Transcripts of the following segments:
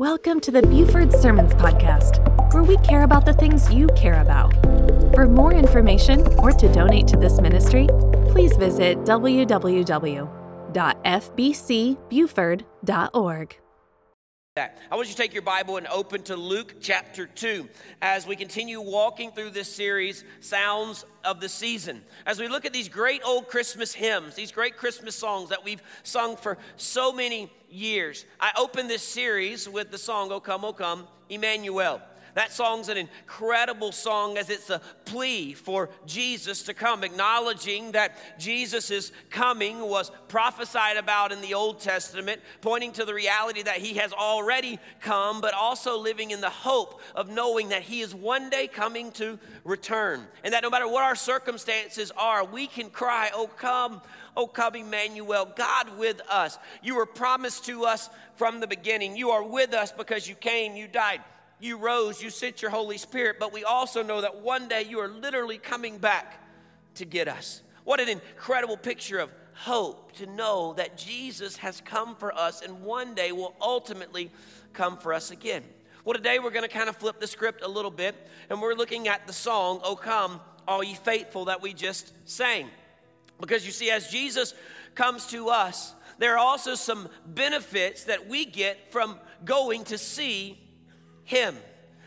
Welcome to the Buford Sermons Podcast, where we care about the things you care about. For more information or to donate to this ministry, please visit www.fbcbuford.org. I want you to take your Bible and open to Luke chapter 2 as we continue walking through this series, Sounds of the Season. As we look at these great old Christmas hymns, these great Christmas songs that we've sung for so many years. I open this series with the song, O Come, O Come, Emmanuel. That song's an incredible song as it's a plea for Jesus to come, acknowledging that Jesus' coming was prophesied about in the Old Testament, pointing to the reality that he has already come, but also living in the hope of knowing that he is one day coming to return. And that no matter what our circumstances are, we can cry, Oh, come, oh, come, Emmanuel, God with us. You were promised to us from the beginning. You are with us because you came, you died you rose, you sent your Holy Spirit, but we also know that one day you are literally coming back to get us. What an incredible picture of hope to know that Jesus has come for us and one day will ultimately come for us again. Well, today we're going to kind of flip the script a little bit and we're looking at the song, O Come, All Ye Faithful, that we just sang. Because you see, as Jesus comes to us, there are also some benefits that we get from going to see him.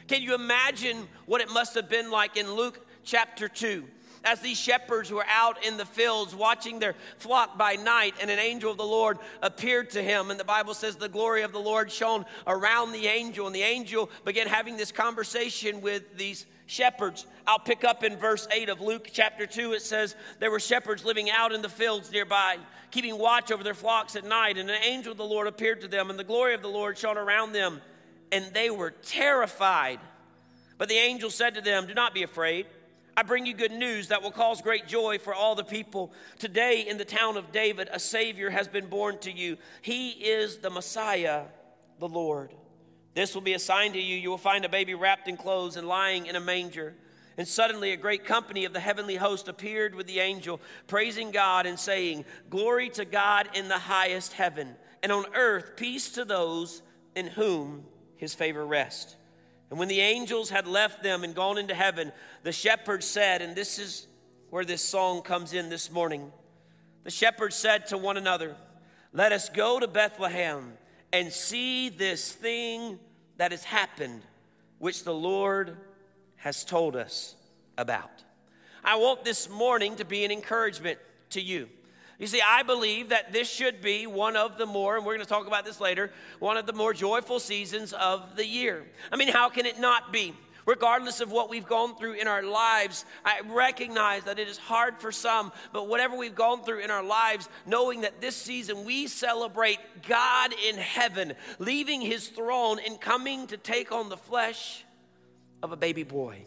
Can you imagine what it must have been like in Luke chapter 2? As these shepherds were out in the fields watching their flock by night, and an angel of the Lord appeared to him. And the Bible says the glory of the Lord shone around the angel, and the angel began having this conversation with these shepherds. I'll pick up in verse 8 of Luke chapter 2. It says, There were shepherds living out in the fields nearby, keeping watch over their flocks at night, and an angel of the Lord appeared to them, and the glory of the Lord shone around them and they were terrified. But the angel said to them, Do not be afraid. I bring you good news that will cause great joy for all the people. Today, in the town of David, a Savior has been born to you. He is the Messiah, the Lord. This will be a sign to you. You will find a baby wrapped in clothes and lying in a manger. And suddenly, a great company of the heavenly host appeared with the angel, praising God and saying, Glory to God in the highest heaven, and on earth, peace to those in whom his favor rest. And when the angels had left them and gone into heaven, the shepherds said, and this is where this song comes in this morning. The shepherds said to one another, Let us go to Bethlehem and see this thing that has happened, which the Lord has told us about. I want this morning to be an encouragement to you. You see, I believe that this should be one of the more, and we're going to talk about this later, one of the more joyful seasons of the year. I mean, how can it not be? Regardless of what we've gone through in our lives, I recognize that it is hard for some, but whatever we've gone through in our lives, knowing that this season we celebrate God in heaven, leaving his throne and coming to take on the flesh of a baby boy.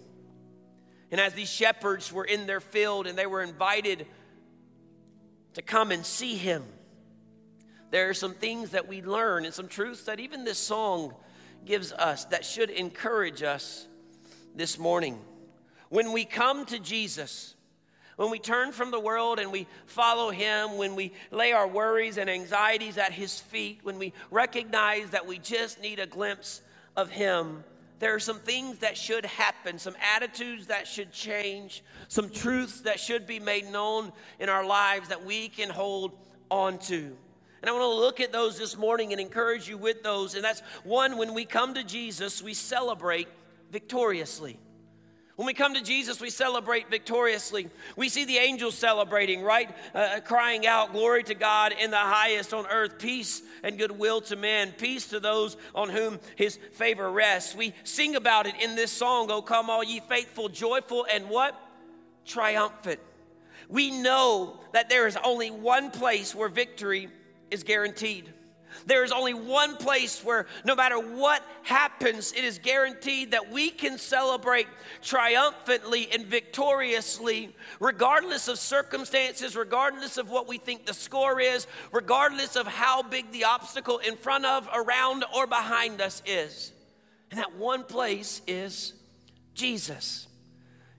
And as these shepherds were in their field and they were invited to come and see Him. There are some things that we learn and some truths that even this song gives us that should encourage us this morning. When we come to Jesus, when we turn from the world and we follow Him, when we lay our worries and anxieties at His feet, when we recognize that we just need a glimpse of Him, there are some things that should happen, some attitudes that should change, some truths that should be made known in our lives that we can hold on to. And I want to look at those this morning and encourage you with those. And that's one, when we come to Jesus, we celebrate victoriously. When we come to Jesus, we celebrate victoriously. We see the angels celebrating, right? Uh, uh, crying out, Glory to God in the highest on earth, peace and goodwill to men, peace to those on whom his favor rests. We sing about it in this song, Oh, come all ye faithful, joyful, and what? Triumphant. We know that there is only one place where victory is guaranteed. There is only one place where no matter what happens, it is guaranteed that we can celebrate triumphantly and victoriously, regardless of circumstances, regardless of what we think the score is, regardless of how big the obstacle in front of, around, or behind us is. And that one place is Jesus.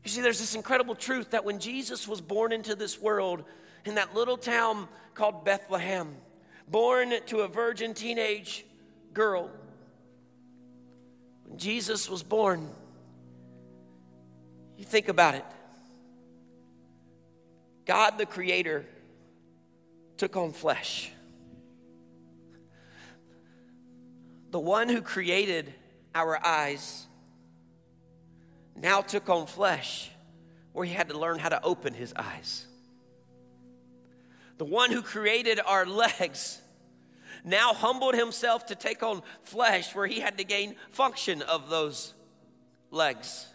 You see, there's this incredible truth that when Jesus was born into this world in that little town called Bethlehem, born to a virgin teenage girl. When Jesus was born, you think about it. God the Creator took on flesh. The one who created our eyes now took on flesh where he had to learn how to open his eyes. The one who created our legs now humbled himself to take on flesh where he had to gain function of those legs.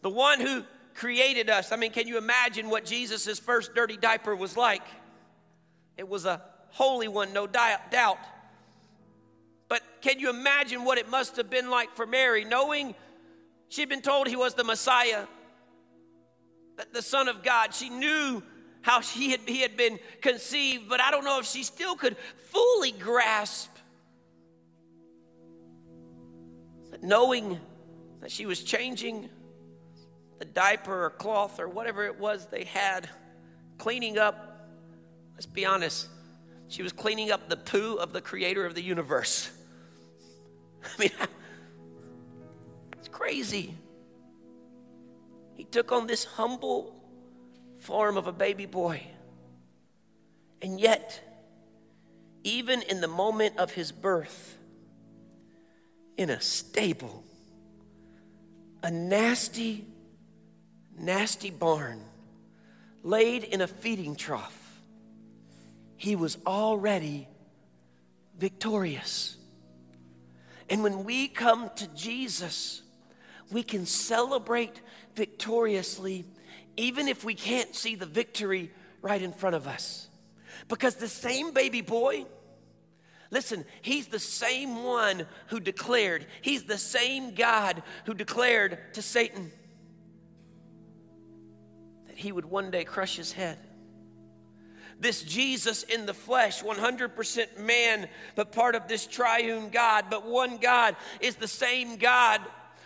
The one who created us, I mean, can you imagine what Jesus' first dirty diaper was like? It was a holy one, no doubt. But can you imagine what it must have been like for Mary, knowing she'd been told he was the Messiah, the Son of God? She knew how she had, he had been conceived, but I don't know if she still could fully grasp that knowing that she was changing the diaper or cloth or whatever it was they had, cleaning up, let's be honest, she was cleaning up the poo of the creator of the universe. I mean, it's crazy. He took on this humble form of a baby boy. And yet, even in the moment of his birth, in a stable, a nasty, nasty barn, laid in a feeding trough, he was already victorious. And when we come to Jesus, we can celebrate victoriously even if we can't see the victory right in front of us. Because the same baby boy, listen, he's the same one who declared, he's the same God who declared to Satan that he would one day crush his head. This Jesus in the flesh, 100% man, but part of this triune God, but one God is the same God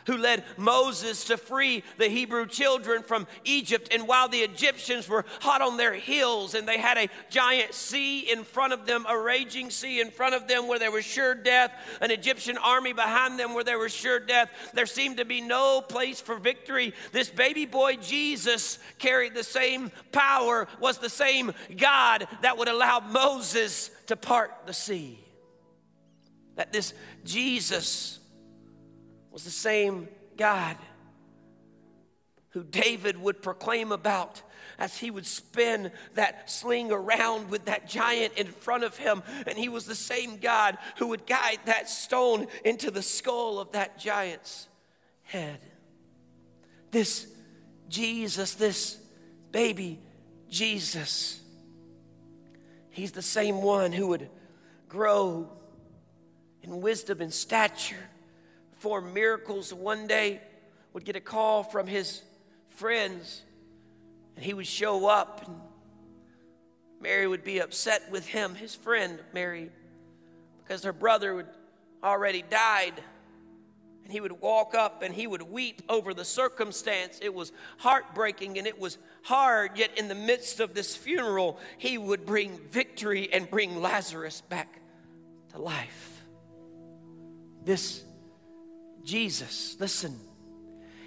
who led Moses to free the Hebrew children from Egypt. And while the Egyptians were hot on their heels and they had a giant sea in front of them, a raging sea in front of them where there was sure death, an Egyptian army behind them where there was sure death, there seemed to be no place for victory. This baby boy Jesus carried the same power, was the same God that would allow Moses to part the sea. That this Jesus was the same God who David would proclaim about as he would spin that sling around with that giant in front of him. And he was the same God who would guide that stone into the skull of that giant's head. This Jesus, this baby Jesus, he's the same one who would grow in wisdom and stature perform miracles. One day would get a call from his friends, and he would show up, and Mary would be upset with him, his friend Mary, because her brother had already died. And he would walk up and he would weep over the circumstance. It was heartbreaking and it was hard, yet in the midst of this funeral, he would bring victory and bring Lazarus back to life. This Jesus, listen,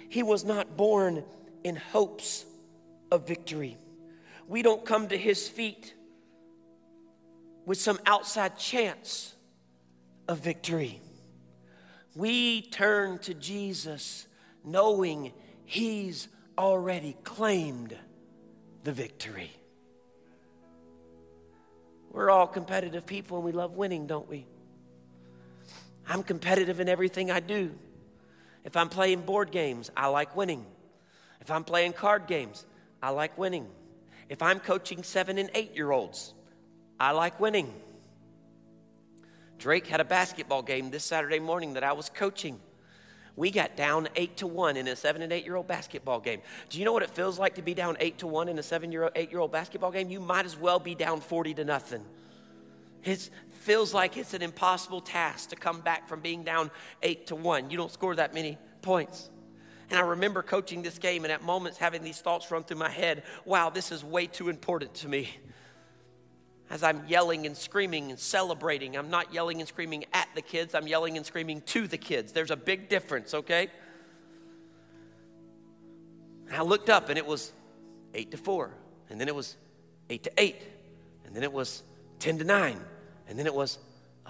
he was not born in hopes of victory. We don't come to his feet with some outside chance of victory. We turn to Jesus knowing he's already claimed the victory. We're all competitive people and we love winning, don't we? I'm competitive in everything I do. If I'm playing board games, I like winning. If I'm playing card games, I like winning. If I'm coaching seven and eight year olds, I like winning. Drake had a basketball game this Saturday morning that I was coaching. We got down eight to one in a seven and eight year old basketball game. Do you know what it feels like to be down eight to one in a seven year old, eight year old basketball game? You might as well be down 40 to nothing. It feels like it's an impossible task to come back from being down eight to one. You don't score that many points. And I remember coaching this game and at moments having these thoughts run through my head wow, this is way too important to me. As I'm yelling and screaming and celebrating, I'm not yelling and screaming at the kids, I'm yelling and screaming to the kids. There's a big difference, okay? And I looked up and it was eight to four, and then it was eight to eight, and then it was 10 to nine, and then it was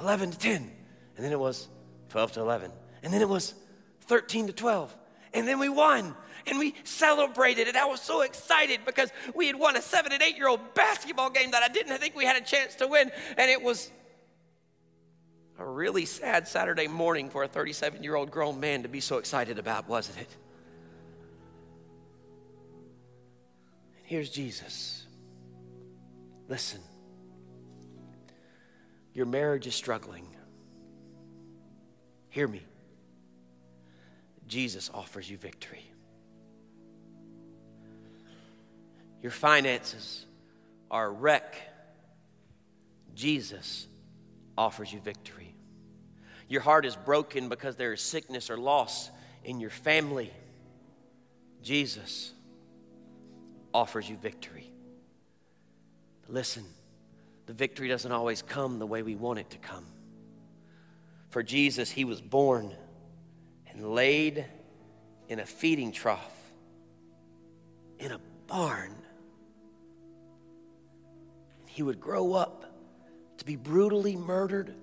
11 to 10, and then it was 12 to 11, and then it was 13 to 12, and then we won. And we celebrated, and I was so excited because we had won a seven and eight year old basketball game that I didn't think we had a chance to win. And it was a really sad Saturday morning for a 37 year old grown man to be so excited about, wasn't it? And here's Jesus. Listen, your marriage is struggling. Hear me. Jesus offers you victory. Your finances are a wreck. Jesus offers you victory. Your heart is broken because there is sickness or loss in your family. Jesus offers you victory. Listen, the victory doesn't always come the way we want it to come. For Jesus, he was born and laid in a feeding trough in a barn. He would grow up to be brutally murdered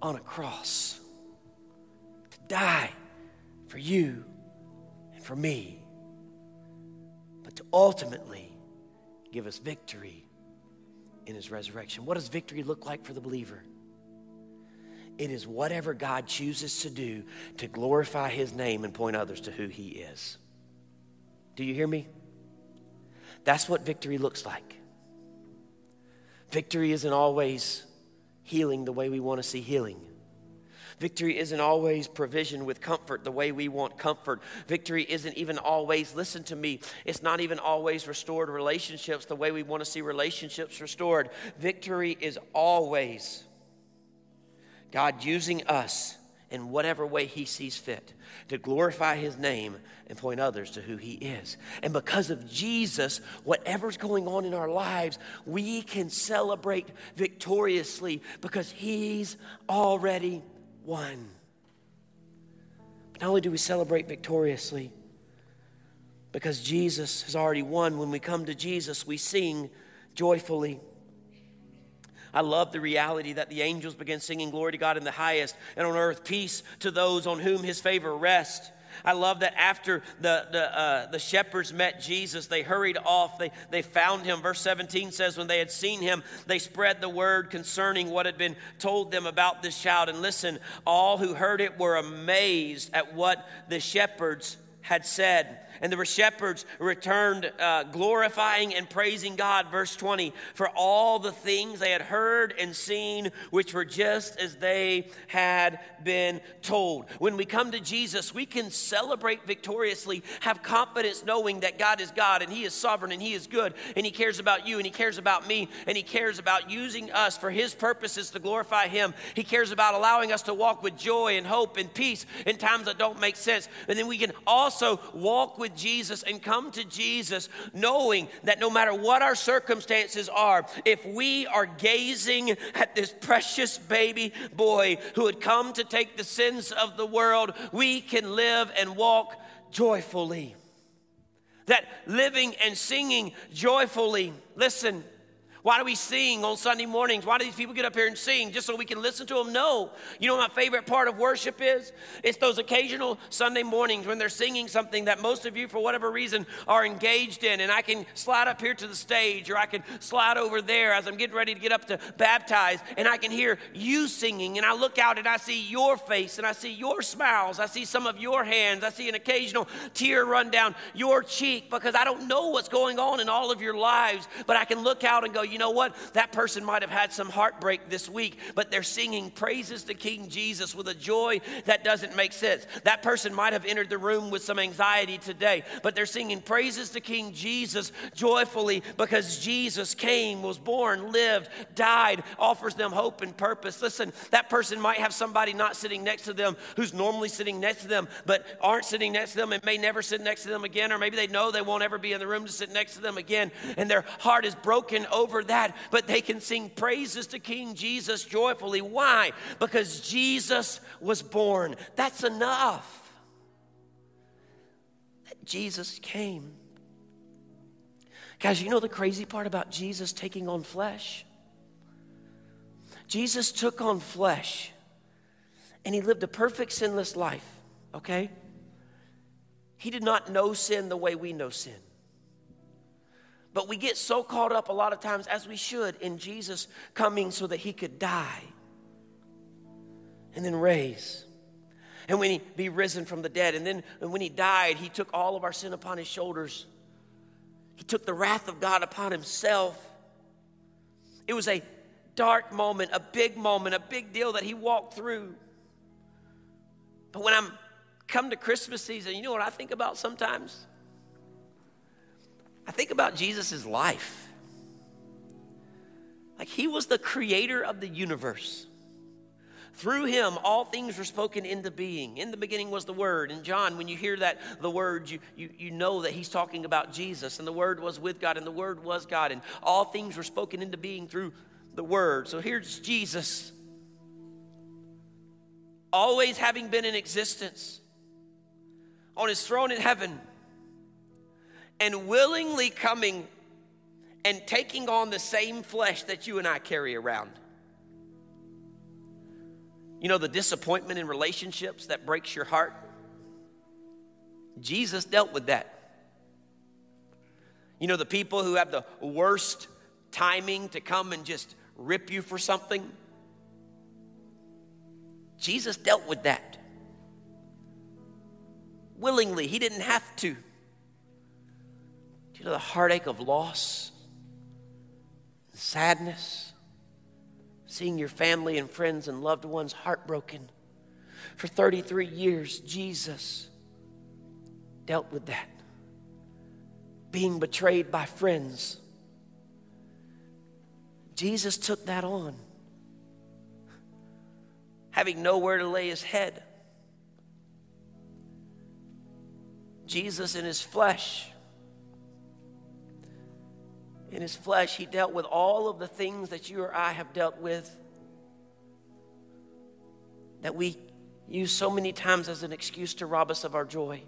on a cross, to die for you and for me, but to ultimately give us victory in his resurrection. What does victory look like for the believer? It is whatever God chooses to do to glorify his name and point others to who he is. Do you hear me? That's what victory looks like. Victory isn't always healing the way we want to see healing. Victory isn't always provision with comfort the way we want comfort. Victory isn't even always, listen to me, it's not even always restored relationships the way we want to see relationships restored. Victory is always God using us in whatever way He sees fit to glorify His name and point others to who He is. And because of Jesus, whatever's going on in our lives, we can celebrate victoriously because He's already won. But not only do we celebrate victoriously, because Jesus has already won, when we come to Jesus, we sing joyfully. I love the reality that the angels begin singing glory to God in the highest, and on earth peace to those on whom his favor rests. I love that after the, the, uh, the shepherds met Jesus, they hurried off. They, they found him. Verse 17 says, When they had seen him, they spread the word concerning what had been told them about this child. And listen, all who heard it were amazed at what the shepherds had said. And the shepherds returned, uh, glorifying and praising God, verse 20, for all the things they had heard and seen, which were just as they had been told. When we come to Jesus, we can celebrate victoriously, have confidence knowing that God is God and He is sovereign and He is good and He cares about you and He cares about me and He cares about using us for His purposes to glorify Him. He cares about allowing us to walk with joy and hope and peace in times that don't make sense. And then we can also walk with with Jesus and come to Jesus knowing that no matter what our circumstances are, if we are gazing at this precious baby boy who had come to take the sins of the world, we can live and walk joyfully. That living and singing joyfully, listen, why do we sing on Sunday mornings? Why do these people get up here and sing just so we can listen to them? No. You know my favorite part of worship is? It's those occasional Sunday mornings when they're singing something that most of you, for whatever reason, are engaged in. And I can slide up here to the stage or I can slide over there as I'm getting ready to get up to baptize and I can hear you singing. And I look out and I see your face and I see your smiles. I see some of your hands. I see an occasional tear run down your cheek because I don't know what's going on in all of your lives, but I can look out and go, you know what? That person might have had some heartbreak this week, but they're singing praises to King Jesus with a joy that doesn't make sense. That person might have entered the room with some anxiety today, but they're singing praises to King Jesus joyfully because Jesus came, was born, lived, died, offers them hope and purpose. Listen, that person might have somebody not sitting next to them who's normally sitting next to them, but aren't sitting next to them and may never sit next to them again, or maybe they know they won't ever be in the room to sit next to them again, and their heart is broken over that, but they can sing praises to King Jesus joyfully. Why? Because Jesus was born. That's enough. That Jesus came. Guys, you know the crazy part about Jesus taking on flesh? Jesus took on flesh and he lived a perfect sinless life, okay? He did not know sin the way we know sin. But we get so caught up a lot of times, as we should, in Jesus coming so that he could die and then raise. And when he be risen from the dead. And then when he died, he took all of our sin upon his shoulders. He took the wrath of God upon himself. It was a dark moment, a big moment, a big deal that he walked through. But when I'm come to Christmas season, you know what I think about sometimes? I think about Jesus' life. Like he was the creator of the universe. Through him, all things were spoken into being. In the beginning was the Word. And John, when you hear that, the Word, you, you, you know that he's talking about Jesus. And the Word was with God, and the Word was God. And all things were spoken into being through the Word. So here's Jesus, always having been in existence, on his throne in heaven, and willingly coming and taking on the same flesh that you and I carry around. You know, the disappointment in relationships that breaks your heart? Jesus dealt with that. You know, the people who have the worst timing to come and just rip you for something? Jesus dealt with that willingly. He didn't have to. Due to the heartache of loss, sadness, seeing your family and friends and loved ones heartbroken. For 33 years, Jesus dealt with that. Being betrayed by friends, Jesus took that on, having nowhere to lay his head. Jesus in his flesh, in his flesh, he dealt with all of the things that you or I have dealt with that we use so many times as an excuse to rob us of our joy.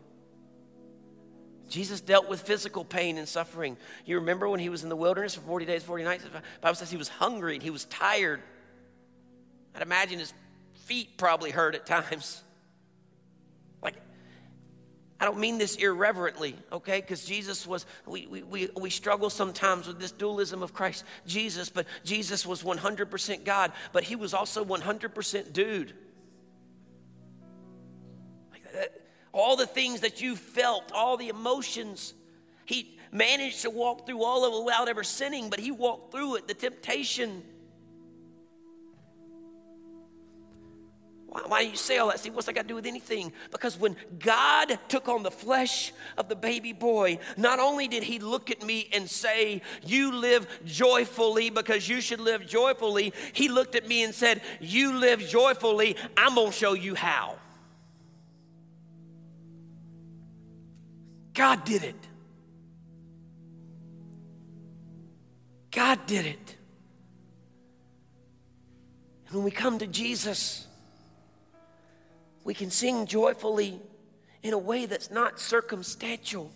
Jesus dealt with physical pain and suffering. You remember when he was in the wilderness for 40 days, 40 nights? The Bible says he was hungry and he was tired. I'd imagine his feet probably hurt at times. I don't mean this irreverently, okay? Because Jesus was, we, we, we, we struggle sometimes with this dualism of Christ, Jesus, but Jesus was 100% God, but he was also 100% dude. Uh, all the things that you felt, all the emotions. He managed to walk through all of it without ever sinning, but he walked through it, the temptation. Why, why do you say all that? See, what's that got to do with anything? Because when God took on the flesh of the baby boy, not only did he look at me and say, You live joyfully because you should live joyfully, he looked at me and said, You live joyfully, I'm going to show you how. God did it. God did it. And when we come to Jesus, we can sing joyfully in a way that's not circumstantial.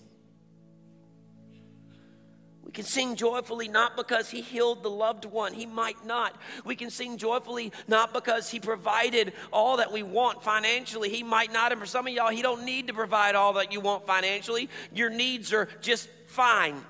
We can sing joyfully not because he healed the loved one, he might not. We can sing joyfully not because he provided all that we want financially, he might not. And for some of y'all, he don't need to provide all that you want financially. Your needs are just fine.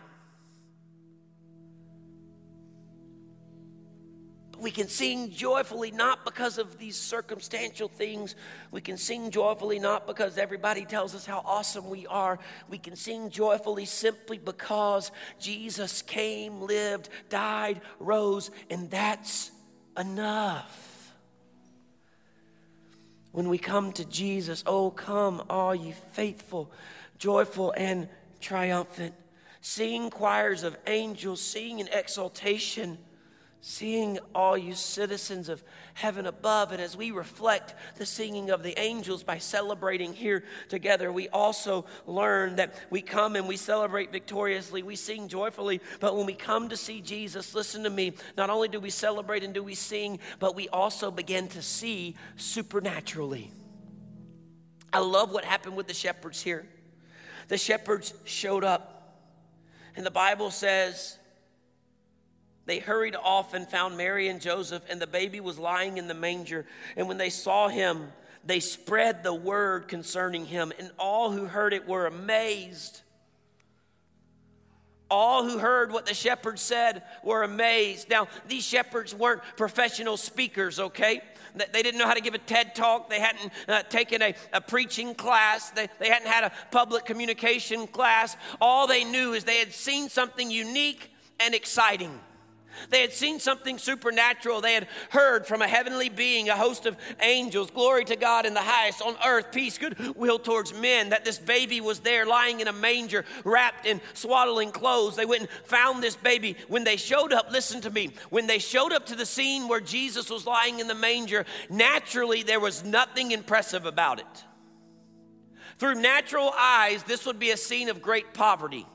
We can sing joyfully not because of these circumstantial things. We can sing joyfully not because everybody tells us how awesome we are. We can sing joyfully simply because Jesus came, lived, died, rose, and that's enough. When we come to Jesus, oh, come, all ye faithful, joyful, and triumphant. Sing choirs of angels, sing in exaltation Seeing all you citizens of heaven above, and as we reflect the singing of the angels by celebrating here together, we also learn that we come and we celebrate victoriously, we sing joyfully, but when we come to see Jesus, listen to me, not only do we celebrate and do we sing, but we also begin to see supernaturally. I love what happened with the shepherds here. The shepherds showed up, and the Bible says, they hurried off and found Mary and Joseph, and the baby was lying in the manger. And when they saw him, they spread the word concerning him, and all who heard it were amazed. All who heard what the shepherds said were amazed. Now, these shepherds weren't professional speakers, okay? They didn't know how to give a TED talk. They hadn't uh, taken a, a preaching class. They, they hadn't had a public communication class. All they knew is they had seen something unique and exciting. They had seen something supernatural. They had heard from a heavenly being, a host of angels, glory to God in the highest, on earth, peace, goodwill towards men, that this baby was there lying in a manger, wrapped in swaddling clothes. They went and found this baby. When they showed up, listen to me, when they showed up to the scene where Jesus was lying in the manger, naturally there was nothing impressive about it. Through natural eyes, this would be a scene of great poverty.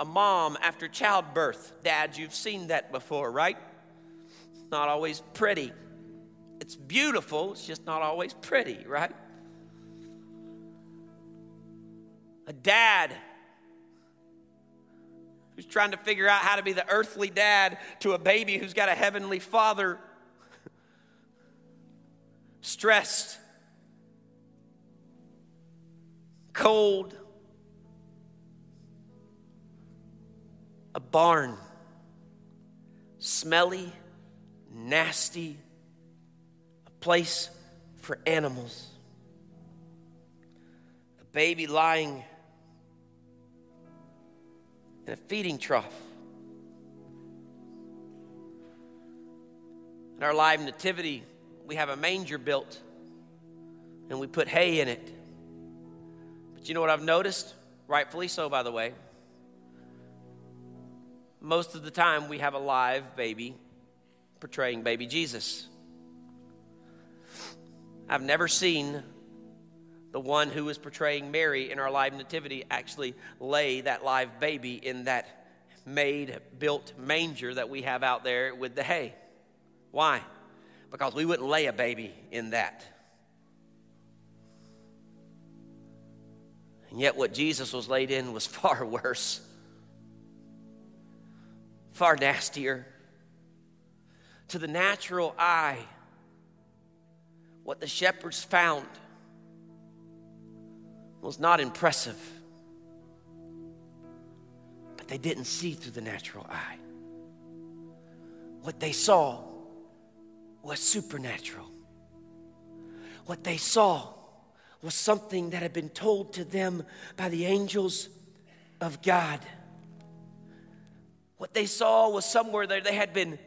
A mom after childbirth. Dad, you've seen that before, right? It's not always pretty. It's beautiful, it's just not always pretty, right? A dad who's trying to figure out how to be the earthly dad to a baby who's got a heavenly father. Stressed, cold, a barn, smelly, nasty, a place for animals. A baby lying in a feeding trough. In our live nativity, we have a manger built and we put hay in it. But you know what I've noticed? Rightfully so, by the way most of the time we have a live baby portraying baby Jesus. I've never seen the one who was portraying Mary in our live nativity actually lay that live baby in that made built manger that we have out there with the hay. Why? Because we wouldn't lay a baby in that. And yet, what Jesus was laid in was far worse far nastier. To the natural eye, what the shepherds found was not impressive. But they didn't see through the natural eye. What they saw was supernatural. What they saw was something that had been told to them by the angels of God. What they saw was somewhere there they had been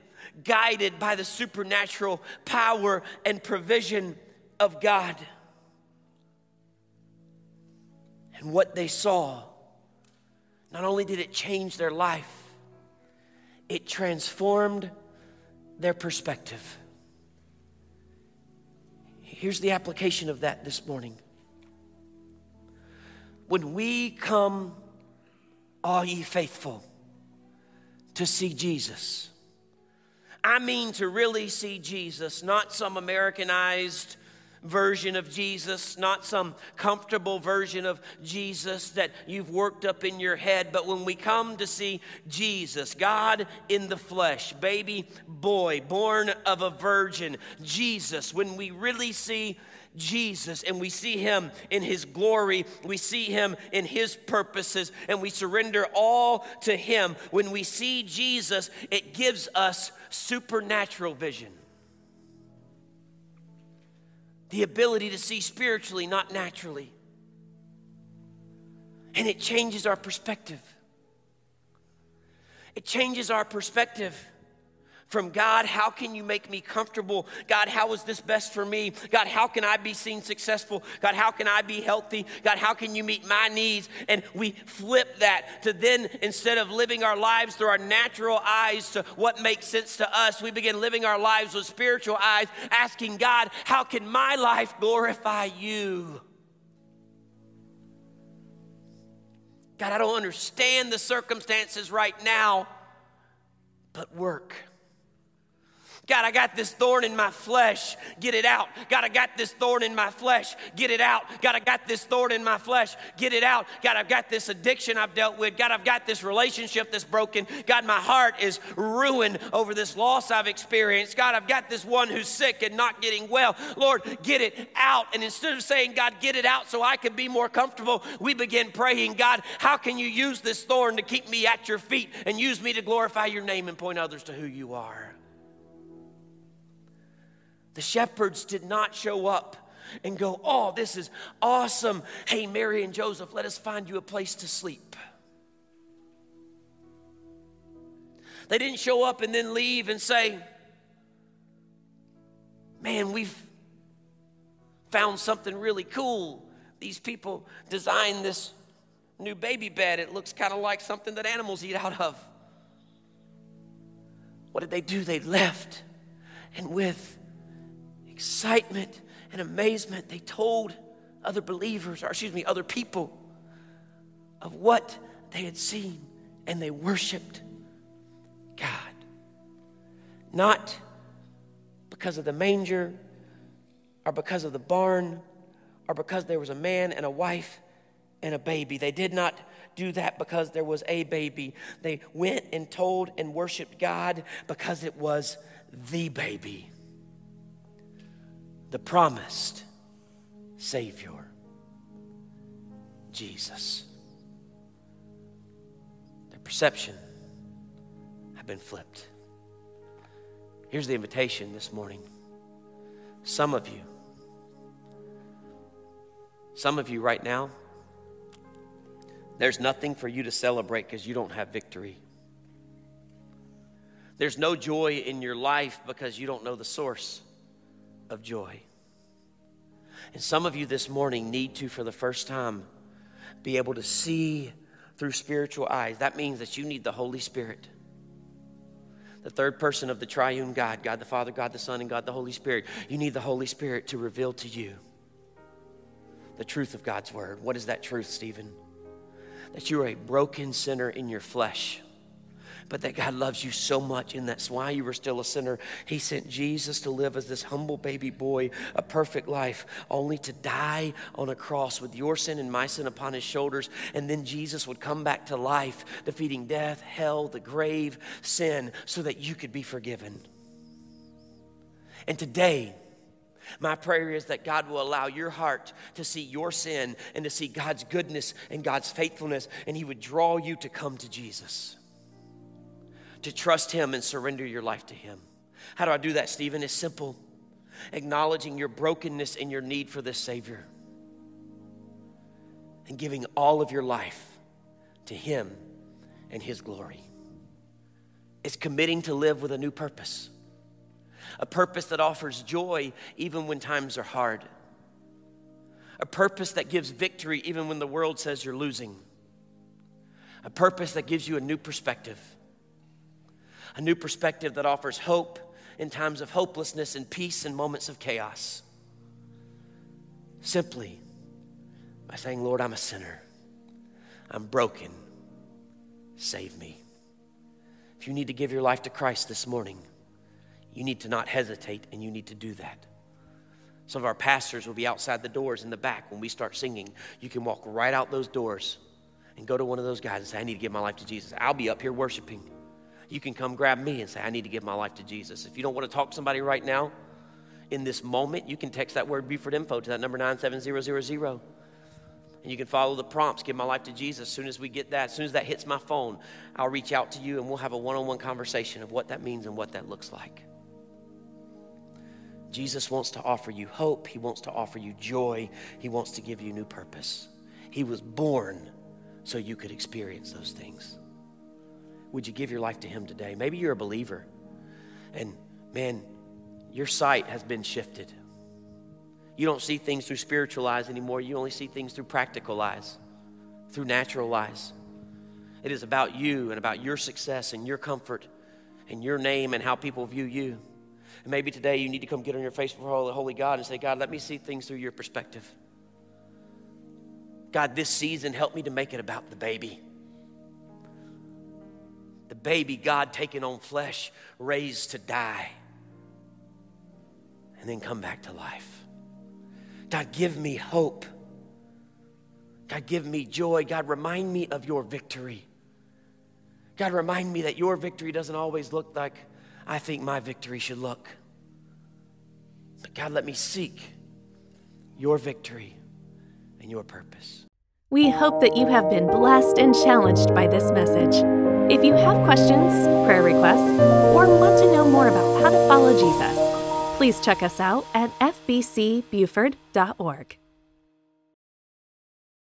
guided by the supernatural power and provision of God. And what they saw, not only did it change their life, it transformed their perspective. Here's the application of that this morning. When we come, all ye faithful, to see Jesus. I mean to really see Jesus, not some Americanized version of Jesus, not some comfortable version of Jesus that you've worked up in your head, but when we come to see Jesus, God in the flesh, baby boy, born of a virgin, Jesus, when we really see Jesus and we see him in his glory, we see him in his purposes, and we surrender all to him. When we see Jesus, it gives us supernatural vision. The ability to see spiritually, not naturally. And it changes our perspective. It changes our perspective from God, how can you make me comfortable? God, how is this best for me? God, how can I be seen successful? God, how can I be healthy? God, how can you meet my needs? And we flip that to then, instead of living our lives through our natural eyes to what makes sense to us, we begin living our lives with spiritual eyes, asking God, how can my life glorify you? God, I don't understand the circumstances right now, but work. God, I got this thorn in my flesh. Get it out. God, I got this thorn in my flesh. Get it out. God, I got this thorn in my flesh. Get it out. God, I've got this addiction I've dealt with. God, I've got this relationship that's broken. God, my heart is ruined over this loss I've experienced. God, I've got this one who's sick and not getting well. Lord, get it out. And instead of saying, God, get it out so I can be more comfortable, we begin praying, God, how can you use this thorn to keep me at your feet and use me to glorify your name and point others to who you are? The shepherds did not show up and go, Oh, this is awesome. Hey, Mary and Joseph, let us find you a place to sleep. They didn't show up and then leave and say, Man, we've found something really cool. These people designed this new baby bed. It looks kind of like something that animals eat out of. What did they do? They left and with excitement and amazement, they told other believers, or excuse me, other people of what they had seen, and they worshiped God. Not because of the manger, or because of the barn, or because there was a man and a wife and a baby. They did not do that because there was a baby. They went and told and worshiped God because it was the baby the promised Savior, Jesus. Their perception had been flipped. Here's the invitation this morning. Some of you, some of you right now, there's nothing for you to celebrate because you don't have victory. There's no joy in your life because you don't know the source of joy. And some of you this morning need to, for the first time, be able to see through spiritual eyes. That means that you need the Holy Spirit, the third person of the triune God God the Father, God the Son, and God the Holy Spirit. You need the Holy Spirit to reveal to you the truth of God's Word. What is that truth, Stephen? That you are a broken sinner in your flesh but that God loves you so much, and that's why you were still a sinner. He sent Jesus to live as this humble baby boy, a perfect life, only to die on a cross with your sin and my sin upon his shoulders. And then Jesus would come back to life, defeating death, hell, the grave, sin, so that you could be forgiven. And today, my prayer is that God will allow your heart to see your sin and to see God's goodness and God's faithfulness, and He would draw you to come to Jesus to trust Him and surrender your life to Him. How do I do that, Stephen? It's simple acknowledging your brokenness and your need for this Savior and giving all of your life to Him and His glory. It's committing to live with a new purpose, a purpose that offers joy even when times are hard, a purpose that gives victory even when the world says you're losing, a purpose that gives you a new perspective a new perspective that offers hope in times of hopelessness and peace in moments of chaos. Simply by saying, Lord, I'm a sinner. I'm broken. Save me. If you need to give your life to Christ this morning, you need to not hesitate and you need to do that. Some of our pastors will be outside the doors in the back when we start singing. You can walk right out those doors and go to one of those guys and say, I need to give my life to Jesus. I'll be up here worshiping you can come grab me and say, I need to give my life to Jesus. If you don't want to talk to somebody right now, in this moment, you can text that word Buford info to that number 97000. And you can follow the prompts, give my life to Jesus. As soon as we get that, as soon as that hits my phone, I'll reach out to you and we'll have a one on one conversation of what that means and what that looks like. Jesus wants to offer you hope. He wants to offer you joy. He wants to give you new purpose. He was born so you could experience those things. Would you give your life to Him today? Maybe you're a believer And man, your sight has been shifted. You don't see things through spiritual eyes anymore. You only see things through practical eyes, through natural eyes. It is about you and about your success and your comfort and your name and how people view you. And maybe today you need to come get on your face before the Holy God and say, God, let me see things through your perspective. God, this season, help me to make it about the baby. The baby, God taking on flesh, raised to die, and then come back to life. God, give me hope. God, give me joy. God, remind me of your victory. God, remind me that your victory doesn't always look like I think my victory should look. But God, let me seek your victory and your purpose. We hope that you have been blessed and challenged by this message. If you have questions, prayer requests, or want to know more about how to follow Jesus, please check us out at fbcbuford.org.